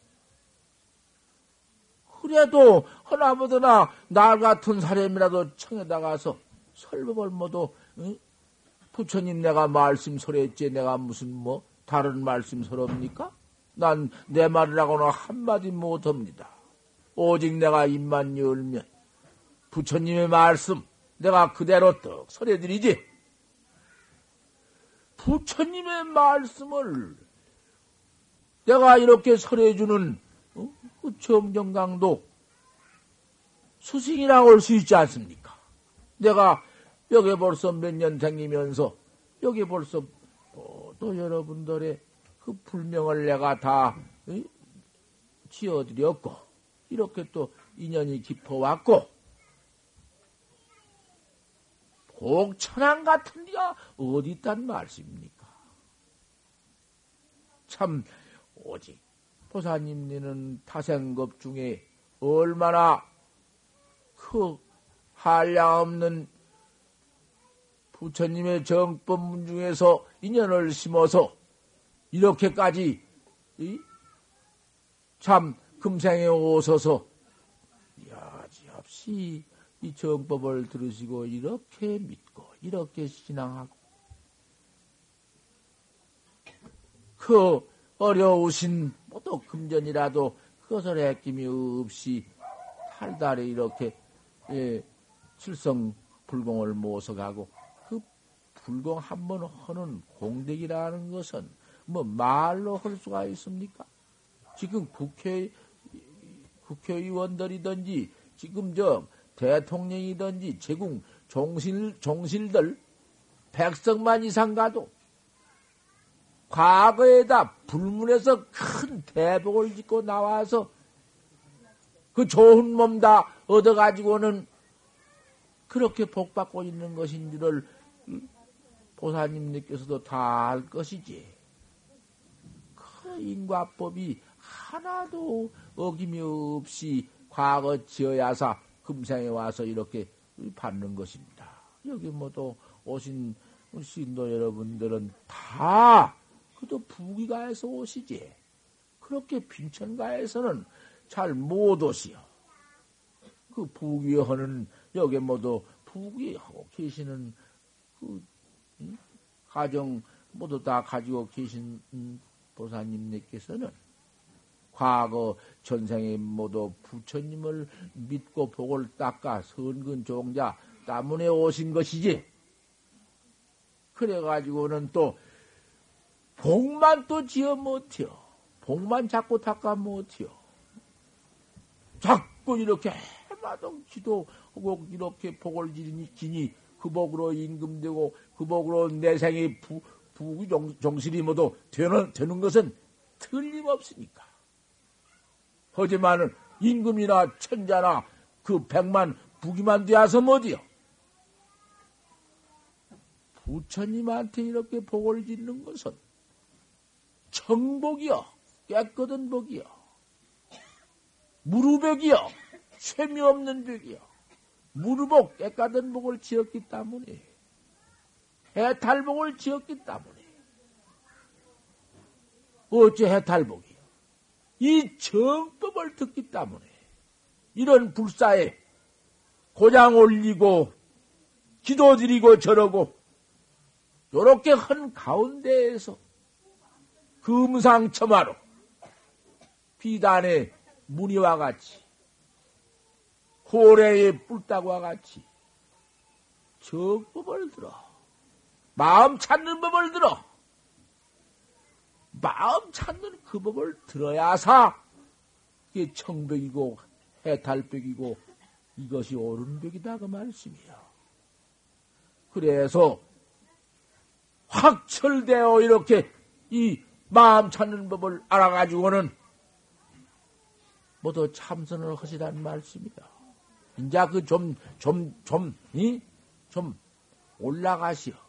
그래도 하나보다나 날 같은 사람이라도 청에다 가서 설법을 모두 응? 부처님 내가 말씀 소리했지 내가 무슨 뭐 다른 말씀 소리입니까? 난 내 말이라고는 한마디 못합니다. 오직 내가 입만 열면 부처님의 말씀 내가 그대로 떡 설해드리지. 부처님의 말씀을 내가 이렇게 설해주는 어? 그 정정강도 수승이라고 할 수 있지 않습니까? 내가 여기 벌써 몇 년 다니면서 여기 벌써 어, 또 여러분들의 그 불명을 내가 다 어? 지어드렸고 이렇게 또 인연이 깊어왔고 복천안 같은 데가 어디 있단 말씀입니까? 참 오직 보사님 네는 타생급 중에 얼마나 그 한량없는 부처님의 정법문 중에서 인연을 심어서 이렇게까지 참 금생에 오셔서. 여지없이 이 정법을 들으시고 이렇게 믿고 이렇게 신앙하고. 그 어려우신 또 금전이라도 그것을 애낌이 없이 달달에 이렇게 예, 칠성 불공을 모셔가고 그 불공 한 번 하는 공덕이라는 것은 뭐 말로 할 수가 있습니까? 지금 국회 국회의원들이든지 지금 저 대통령이든지 제국 종실 종실들 백성만 이상 가도 과거에다 불문에서 큰 대복을 짓고 나와서 그 좋은 몸 다 얻어가지고는 그렇게 복받고 있는 것인지를 보사님께서도 다 알 것이지. 그 인과법이 하나도 어김이 없이 과거 지어야사 금생에 와서 이렇게 받는 것입니다. 여기 모두 오신 신도 여러분들은 다 그도 부귀가에서 오시지. 그렇게 빈천가에서는 잘 못 오시오. 그 부귀하는 여기 모두 부귀 하고 계시는 그 응? 가정 모두 다 가지고 계신 음, 보사님네께서는 과거 전생에 모두 부처님을 믿고 복을 닦아 선근 종자 때문에 오신 것이지. 그래가지고는 또 복만 또 지어 못해요. 복만 자꾸 닦아 못해요. 자꾸 이렇게 해마동 기도하고 이렇게 복을 지니 그 복으로 임금되고 그 복으로 내 생이 부, 부 정실이 모두 되는, 되는 것은 틀림없으니까. 하지만은 임금이나 천자나 그 백만 부기만 되어서 뭐디요? 부처님한테 이렇게 복을 짓는 것은 청복이요. 깨끗한 복이요. 무릎벽이요. 쇠미 없는 벽이요. 무릎복 깨끗한 복을 지었기 때문에 해탈복을 지었기 때문에. 어째 해탈복이? 이 정법을 듣기 때문에. 이런 불사에 고장 올리고 기도 드리고 저러고 요렇게 한 가운데에서 금상첨화로 비단의 무늬와 같이 고래의 뿔따구와 같이 정법을 들어 마음 찾는 법을 들어 마음 찾는 그 법을 들어야사 이게 청벽이고 해탈벽이고 이것이 옳은 벽이다 그 말씀이야. 그래서 확철되어 이렇게 이 마음 찾는 법을 알아가지고는 모두 참선을 하시란 말씀이야. 이제 그 좀, 좀, 좀, 이? 좀 올라가시오.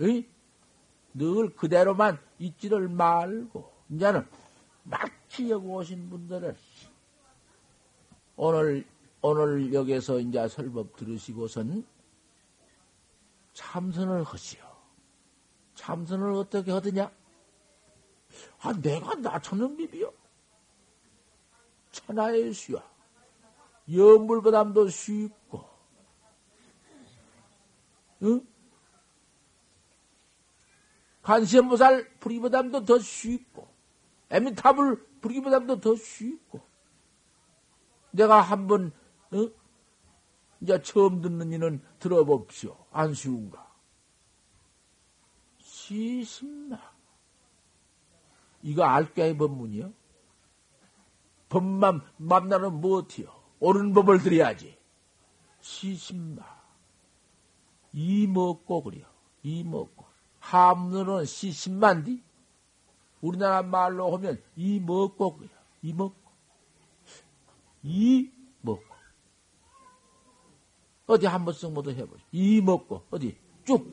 이? 늘 그대로만 있지를 말고, 이제는 막히려고 오신 분들은 오늘, 오늘 여기서 이제 설법 들으시고선 참선을 하시오. 참선을 어떻게 하더냐? 아, 내가 나처는 비비요. 천하의 수야. 영물보담도 쉽고, 응? 관세음보살 부리보담도 더 쉽고, 에미탑을 부리보담도 더 쉽고, 내가 한번, 응? 이제 처음 듣는 이는 들어봅시오. 안 쉬운가? 시신나. 이거 알게의 법문이요? 법만 만나는 무엇이요? 옳은 법을 들여야지. 시신마. 이 먹고 그려. 이 먹고. 함문은 시신만디. 우리나라 말로 하면 이 먹고. 이 먹고. 이 먹고. 어디 한 번씩 모두 해보죠. 이 먹고. 어디 쭉.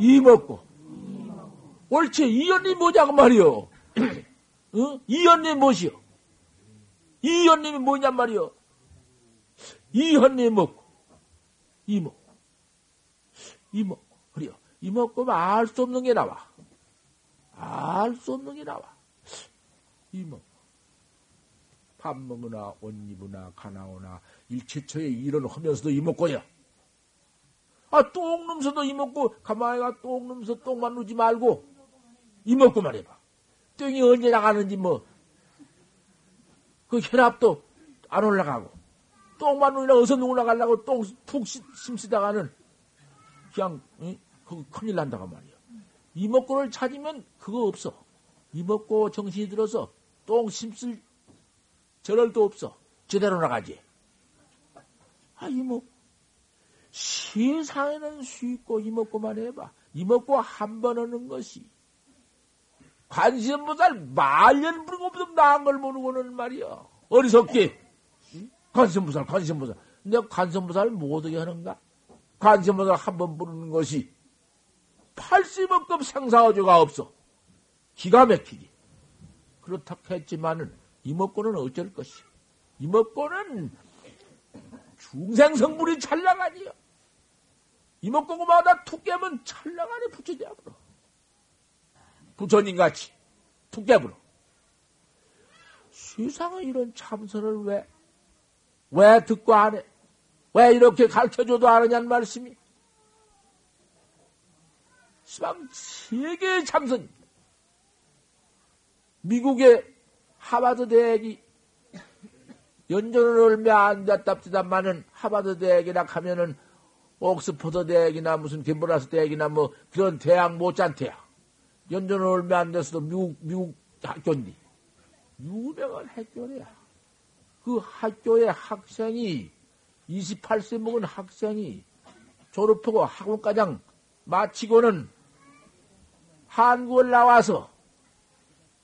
이 먹고. 옳지. 이연이 뭐냐고 말이요. 어? 이연이 무엇이요? 이연님이 뭐냔? 이연님 먹고, 이 먹고, 이 먹고, 그래요. 이 먹고 알수 없는 게 나와. 알 수 없는 게 나와. 이 먹고. 밥 먹으나, 옷 입으나, 가나오나, 일체처에 일을 하면서도 이 먹고요. 아, 똥 넘서도 이 먹고, 가만히 가 똥 넘서 똥만 누지 말고, 이 먹고 말 해봐. 똥이 언제 나가는지 뭐, 그 혈압도 안 올라가고, 똥만 누나 어서 올라가려고 똥 푹 심쓰다가는 그냥, 응? 그 큰일 난다고 말이야. 이먹고를 찾으면 그거 없어. 이먹고 정신이 들어서 똥 심쓸 저럴도 없어. 제대로 나가지. 아, 이먹. 세상에는 쉽고 이먹고만 해봐. 이먹고 한번 하는 것이 관심보살 말년 부르고 나은 걸 모르고는 말이야. 어리석게. 관심보살, 관심보살. 근데 관심보살 못 오게 하는가? 관심보살 한 번 부르는 것이 80억급 상사어조가 없어. 기가 막히지. 그렇다 했지만은 이먹고는 어쩔 것이. 이먹고는 중생성불이 찰나가니요. 이먹고마다 툭 깨면 찰나가니 붙여져버려. 부처님 같이 툭 깨버려. 세상에 이런 참선을 왜, 왜 듣고 안 해? 왜 이렇게 가르쳐줘도 아느냐는 말씀이. 시방 세계의 참선. 미국의 하바드 대학이 연전을 얼마 안 됐답디다마는 하바드 대학이라 하면은 옥스퍼드 대학이나 무슨 캠브라스 대학이나 뭐 그런 대학 못지않대요. 연전을 얼마 안 돼서도 미국, 미국 학교인데. 유명한 학교래야. 그 학교의 학생이 28세 먹은 학생이 졸업하고 학원과장 마치고는 한국을 나와서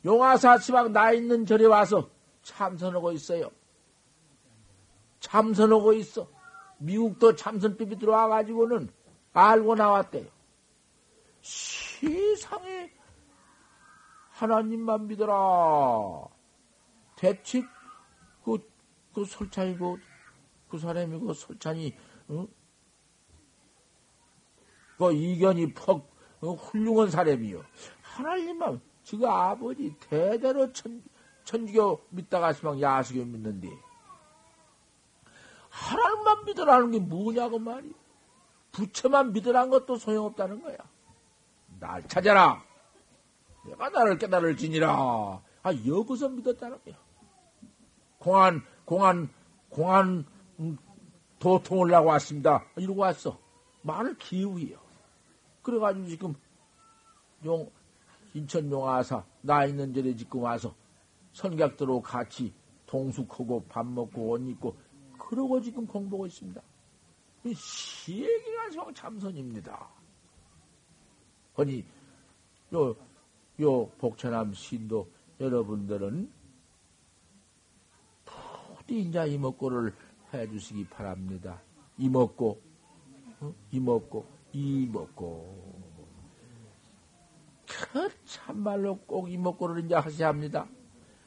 용화사 지방 나 있는 절에 와서 참선하고 있어요. 참선하고 있어. 미국도 참선법이 들어와가지고는 알고 나왔대요. 세상에 하나님만 믿어라. 대체 그, 그 설찬이고 그 사람이고 설찬이 어? 그 이견이 퍽 어, 훌륭한 사람이요. 하나님만 지금 아버지 대대로 천, 천주교 믿다가 시방 야수교 믿는데 하나님만 믿으라는 게 뭐냐고 말이야. 부처만 믿으라는 것도 소용없다는 거야. 날 찾아라. 내가 나를 깨달을 지니라. 아, 여기서 믿었다는 거야. 공안, 공안, 공안 음, 도통을 나고 왔습니다. 이러고 왔어. 말을 기우해요. 그래가지고 지금 용, 인천 용화사, 나 있는 절에 지금 와서 선객들하고 같이 동숙하고 밥 먹고 옷 입고 그러고 지금 공부하고 있습니다. 시행이가 참선입니다. 아니, 요, 요 복천함 신도 여러분들은 부디 인자 이먹고를 해 주시기 바랍니다. 이먹고, 어? 이먹고, 이 먹고. 그 참말로 꼭 이먹고를 이제 하셔야 합니다.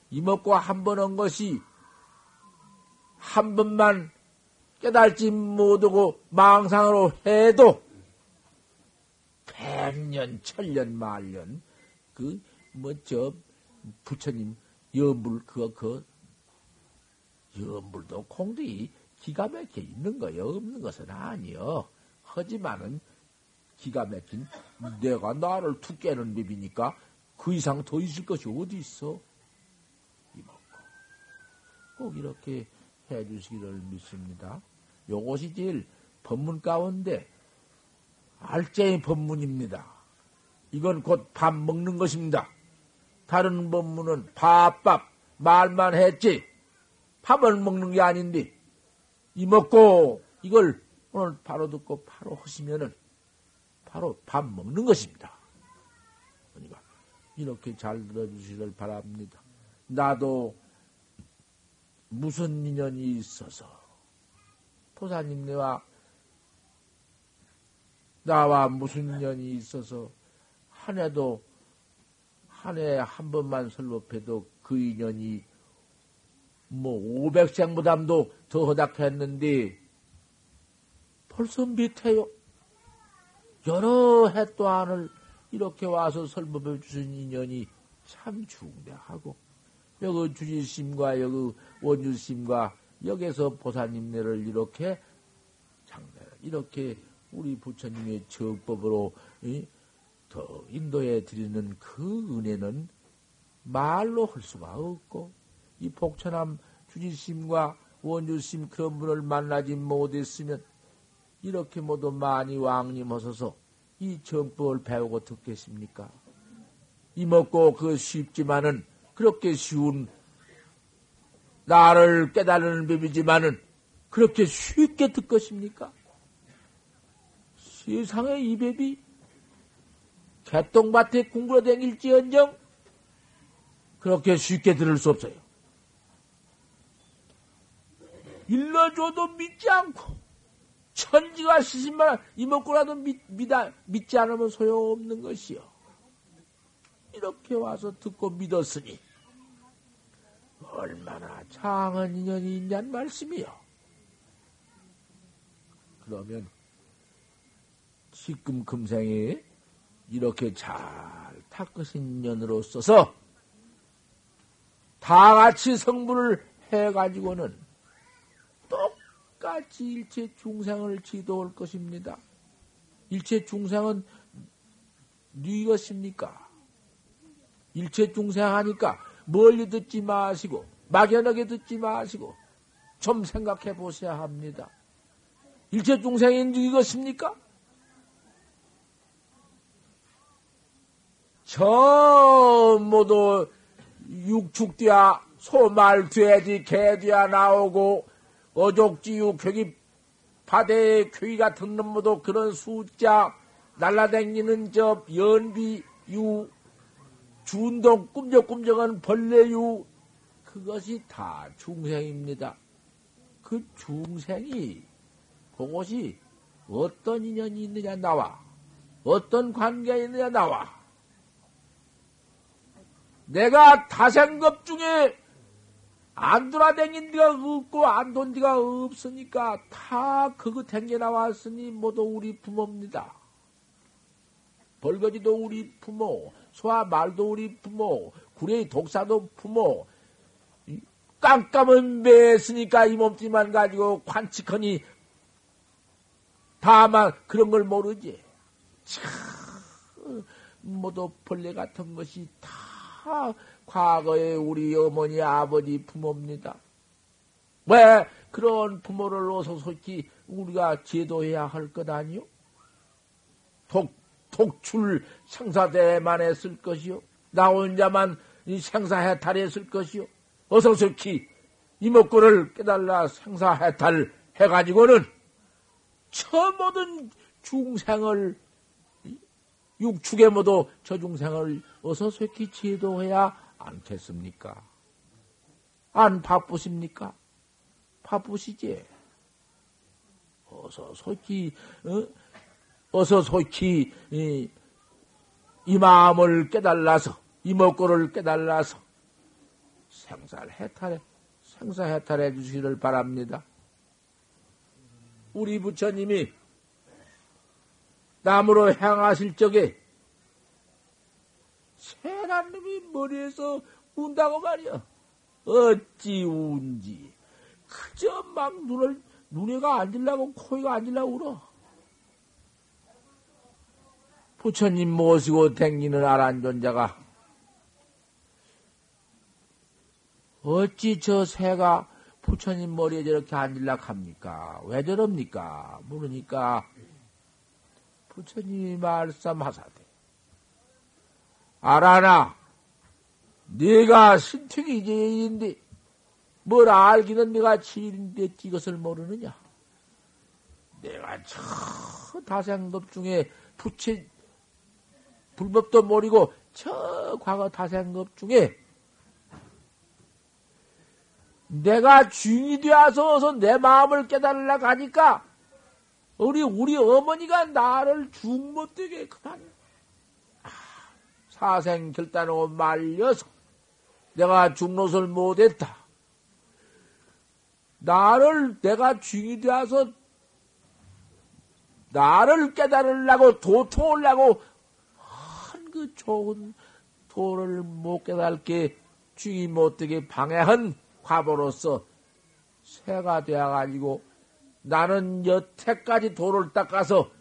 이먹고 한 번 한 것이 한 번만 깨달지 못하고 망상으로 해도 백년, 천년, 만년 그 뭐 저 부처님 여물 그거 그 여물도 공들이 기가 막혀 있는 거요 없는 것은 아니요. 하지만은 기가 막힌 내가 나를 툭 깨는 법이니까 그 이상 더 있을 것이 어디 있어? 이먹고 꼭 이렇게 해 주시기를 믿습니다. 요것이 제일 법문 가운데 알짜의 법문입니다. 이건 곧 밥 먹는 것입니다. 다른 법문은 밥밥 말만 했지 밥을 먹는 게 아닌데 이 먹고 이걸 오늘 바로 듣고 바로 하시면은 바로 밥 먹는 것입니다. 그러니까 이렇게 잘 들어주시길 바랍니다. 나도 무슨 인연이 있어서 보사님네와 나와 무슨 인연이 있어서 한 해도 한해한 번만 설법해도 그 인연이 뭐 500생보담도 더 허닥했는데 벌써 밑에요. 여러 해 동안을 이렇게 와서 설법해 주신 인연이 참 중대하고 여기 주지심과 여기 원주심과 여기서 보사님네를 이렇게 장대 이렇게 우리 부처님의 적법으로 더 인도해 드리는 그 은혜는 말로 할 수가 없고 이 복천함 주지심과 원주심 그런 분을 만나지 못했으면 이렇게 모두 많이 왕림하셔서 이 정법을 배우고 듣겠습니까? 이먹고 그 쉽지만은 그렇게 쉬운 나를 깨달는 법이지만은 그렇게 쉽게 듣 것입니까? 세상에 이 법이 개똥밭에 궁굴어 댕길지언정 그렇게 쉽게 들을 수 없어요. 일러줘도 믿지 않고 천지가 시신만 이먹고라도 믿, 믿, 믿지 않으면 소용없는 것이요. 이렇게 와서 듣고 믿었으니 얼마나 장한 인연이 있냔 말씀이요. 그러면 지금 금생에 이렇게 잘 닦으신 인연으로 써서 다 같이 성불을 해가지고는 똑 똑같이 일체 중생을 지도할 것입니다. 일체 중생은 네 것입니까? 일체 중생 하니까 멀리 듣지 마시고 막연하게 듣지 마시고 좀 생각해 보셔야 합니다. 일체 중생이 네 것입니까? 저 모두 육축뒤야 소말 돼지 개뒤야 나오고 어족지유 괴기 바다의 괴기 같은 놈모도 그런 숫자 날라다니는 저 연비 유 준동 꿈적꿈적한 벌레유 그것이 다 중생입니다. 그 중생이 그것이 어떤 인연이 있느냐 나와 어떤 관계가 있느냐 나와 내가 다생급 중에 안 돌아다닌 데가 없고 안 돈 데가 없으니까 다 그거 댕겨 나왔으니 모두 우리 부모입니다. 벌거지도 우리 부모, 소와 말도 우리 부모, 구레이 독사도 부모, 깜깜은 매했으니까 이 몸뚱이만 가지고 관측하니 다만 그런 걸 모르지. 참, 모두 벌레 같은 것이 다 과거에 우리 어머니, 아버지 부모입니다. 왜 그런 부모를 어서 솔직히 우리가 제도해야 할 것 아니요? 독, 독출 생사대만 했을 것이요. 나 혼자만 생사해탈했을 것이요. 어서 솔직히 이목구를 깨달라 생사해탈 해가지고는 저 모든 중생을 육축에 모두 저 중생을 어서 쇠기 지도해야 않겠습니까? 안 바쁘십니까? 바쁘시지? 어서 솔기, 어? 서 솔기, 이, 이, 마음을 깨달아서, 이 먹고를 깨달아서, 생사를 해탈해, 생사 해탈해 주시기를 바랍니다. 우리 부처님이 남으로 향하실 적에 세란 놈이 머리에서 운다고 말이야. 어찌 운지. 그저 막 눈을, 눈에가 앉으려고, 코에가 앉으려고 울어. 부처님 모시고 댕기는 아란존자가 어찌 저 새가 부처님 머리에 저렇게 앉으려고 합니까? 왜 저럽니까? 물으니까 부처님이 말씀하사대. 알아나, 네가 신택이 제인데 뭘 알기는 네가 지인인데 이것을 모르느냐? 내가 저 다생법 중에 부처 불법도 모르고 저 과거 다생법 중에 내가 주인이 되어서 내 마음을 깨달으려 가니까 우리 우리 어머니가 나를 죽 못되게 그만 아, 사생 결단하고 말려서 내가 죽노을 못했다. 나를 내가 주인이 되어서 나를 깨달으려고 도통하려고 한 그 좋은 도를 못 깨달게 주의 못되게 방해한 과보로서 새가 되어가지고 나는 여태까지 도를 닦아서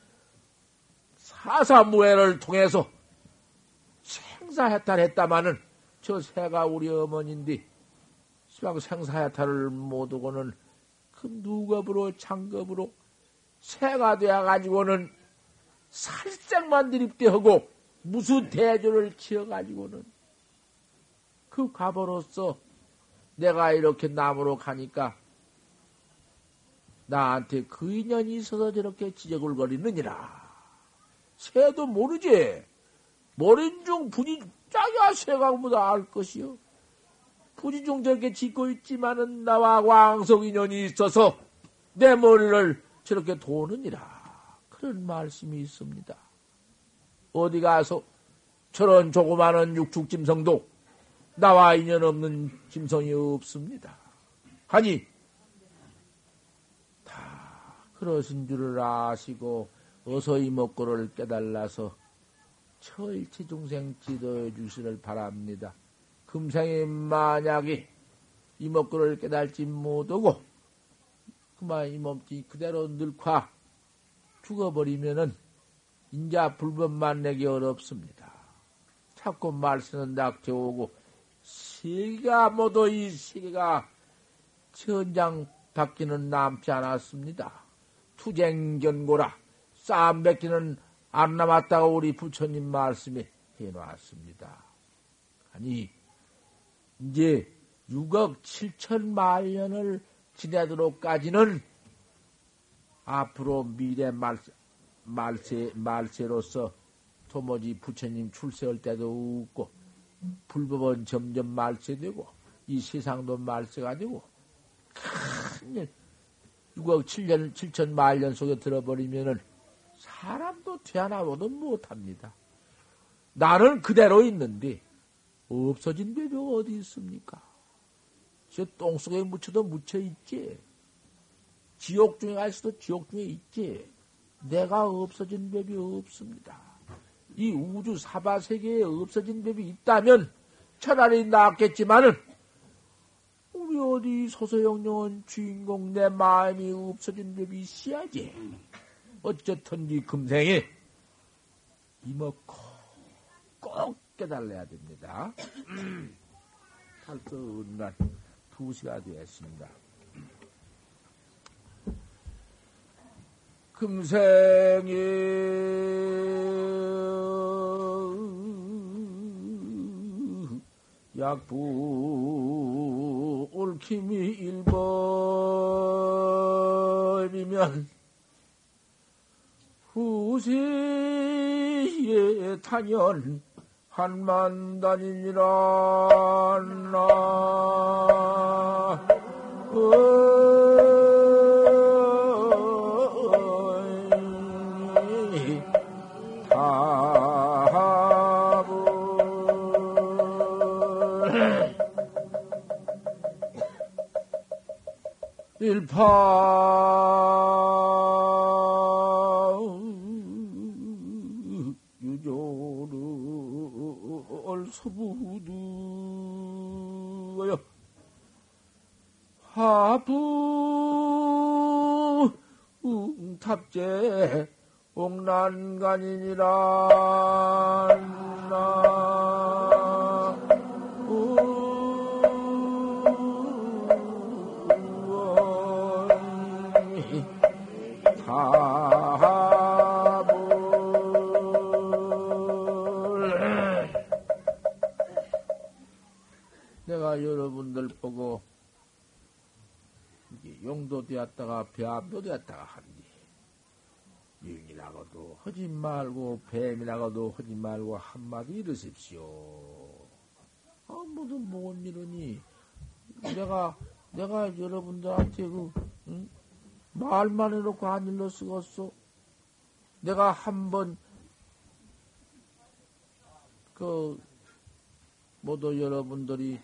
사사무해를 통해서 생사해탈했다마는 저 새가 우리 어머니인데 시방 생사해탈을 못하고는 그 누겁으로 장겁으로 새가 되어가지고는 살짝만 드립대하고 무슨 대조를 지어가지고는 그 과보로서 내가 이렇게 나무로 가니까 나한테 그 인연이 있어서 저렇게 지적을거리느니라. 새도 모르지. 모른 중 분이 짜야 새가 뭐다 알 것이요. 분이 중 저렇게 짓고 있지만은 나와 왕성 인연이 있어서 내 머리를 저렇게 도느니라. 그런 말씀이 있습니다. 어디 가서 저런 조그마한 육축짐성도 나와 인연 없는 짐성이 없습니다. 하니 그러신 줄을 아시고 어서 이 먹고를 깨달아서 철치 중생 지도해 주시를 바랍니다. 금생에 만약에 이 먹고를 깨달지 못하고 그만 이 몸뚱이 그대로 늙화 죽어버리면은 인자 불법만 내기 어렵습니다. 자꾸 말씀은 낙태오고 세계가 모두 이 세계가 천장 바뀌는 남지 않았습니다. 투쟁 견고라 싸움 뱉기는 안 남았다고 우리 부처님 말씀에 해놨습니다. 아니 이제 6억 7천만 년을 지내도록까지는 앞으로 미래 말세, 말세, 말세로서 도무지 부처님 출세할 때도 없고 불법은 점점 말세되고 이 세상도 말세가 되고 큰 6억 7년 7천 만 년 속에 들어버리면은 사람도 태어나보도 못합니다. 나는 그대로 있는데 없어진 법이 어디 있습니까? 저 똥속에 묻혀도 묻혀 있지. 지옥 중에 갈 수도 지옥 중에 있지. 내가 없어진 법이 없습니다. 이 우주 사바 세계에 없어진 법이 있다면 차라리 낫겠지만은 우리 어디 소소영령은 주인공 내 마음이 없어진 법이 있어야지. 어쨌든지 금생에 이먹고 꼭 깨달아야 됩니다. 벌써 은날 2시가 되었습니다. 금생에 약부 옳킴이 일법이면 후세에 탄연 한만단이니라 나 일파 화부 탑재 옥난간이니라. 여러분들 보고 용도 되었다가 배암도 되었다가 하니 유인이라고도 하지 말고 뱀이라고도 하지 말고 한마디 이러십시오. 아, 모두 뭔 이러니 내가 내가 여러분들한테 그 응? 말만 해놓고 안 일러 쓰겠어. 내가 한번 그 모두 여러분들이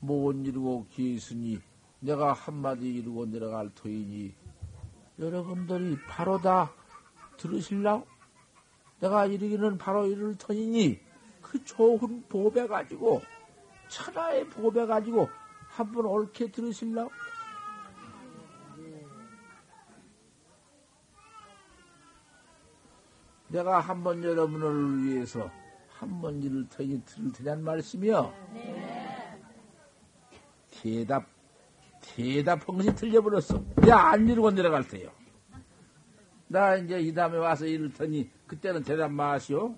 못 이루고 계으니 내가 한마디 이루고 내려갈 터이니 여러분들이 바로 다 들으실라고? 내가 이르기는 바로 이를 터이니 그 좋은 보배 가지고 천하의 보배 가지고 한번 옳게 들으실라고? 내가 한번 여러분을 위해서 한번 이를 터이니 들을 테란 말씀이요. 네. 대답, 대답한 것이 틀려버렸어. 야, 안 이루고 내려갈 때요. 나 이제 이 다음에 와서 이럴 테니, 그때는 대답 마시오.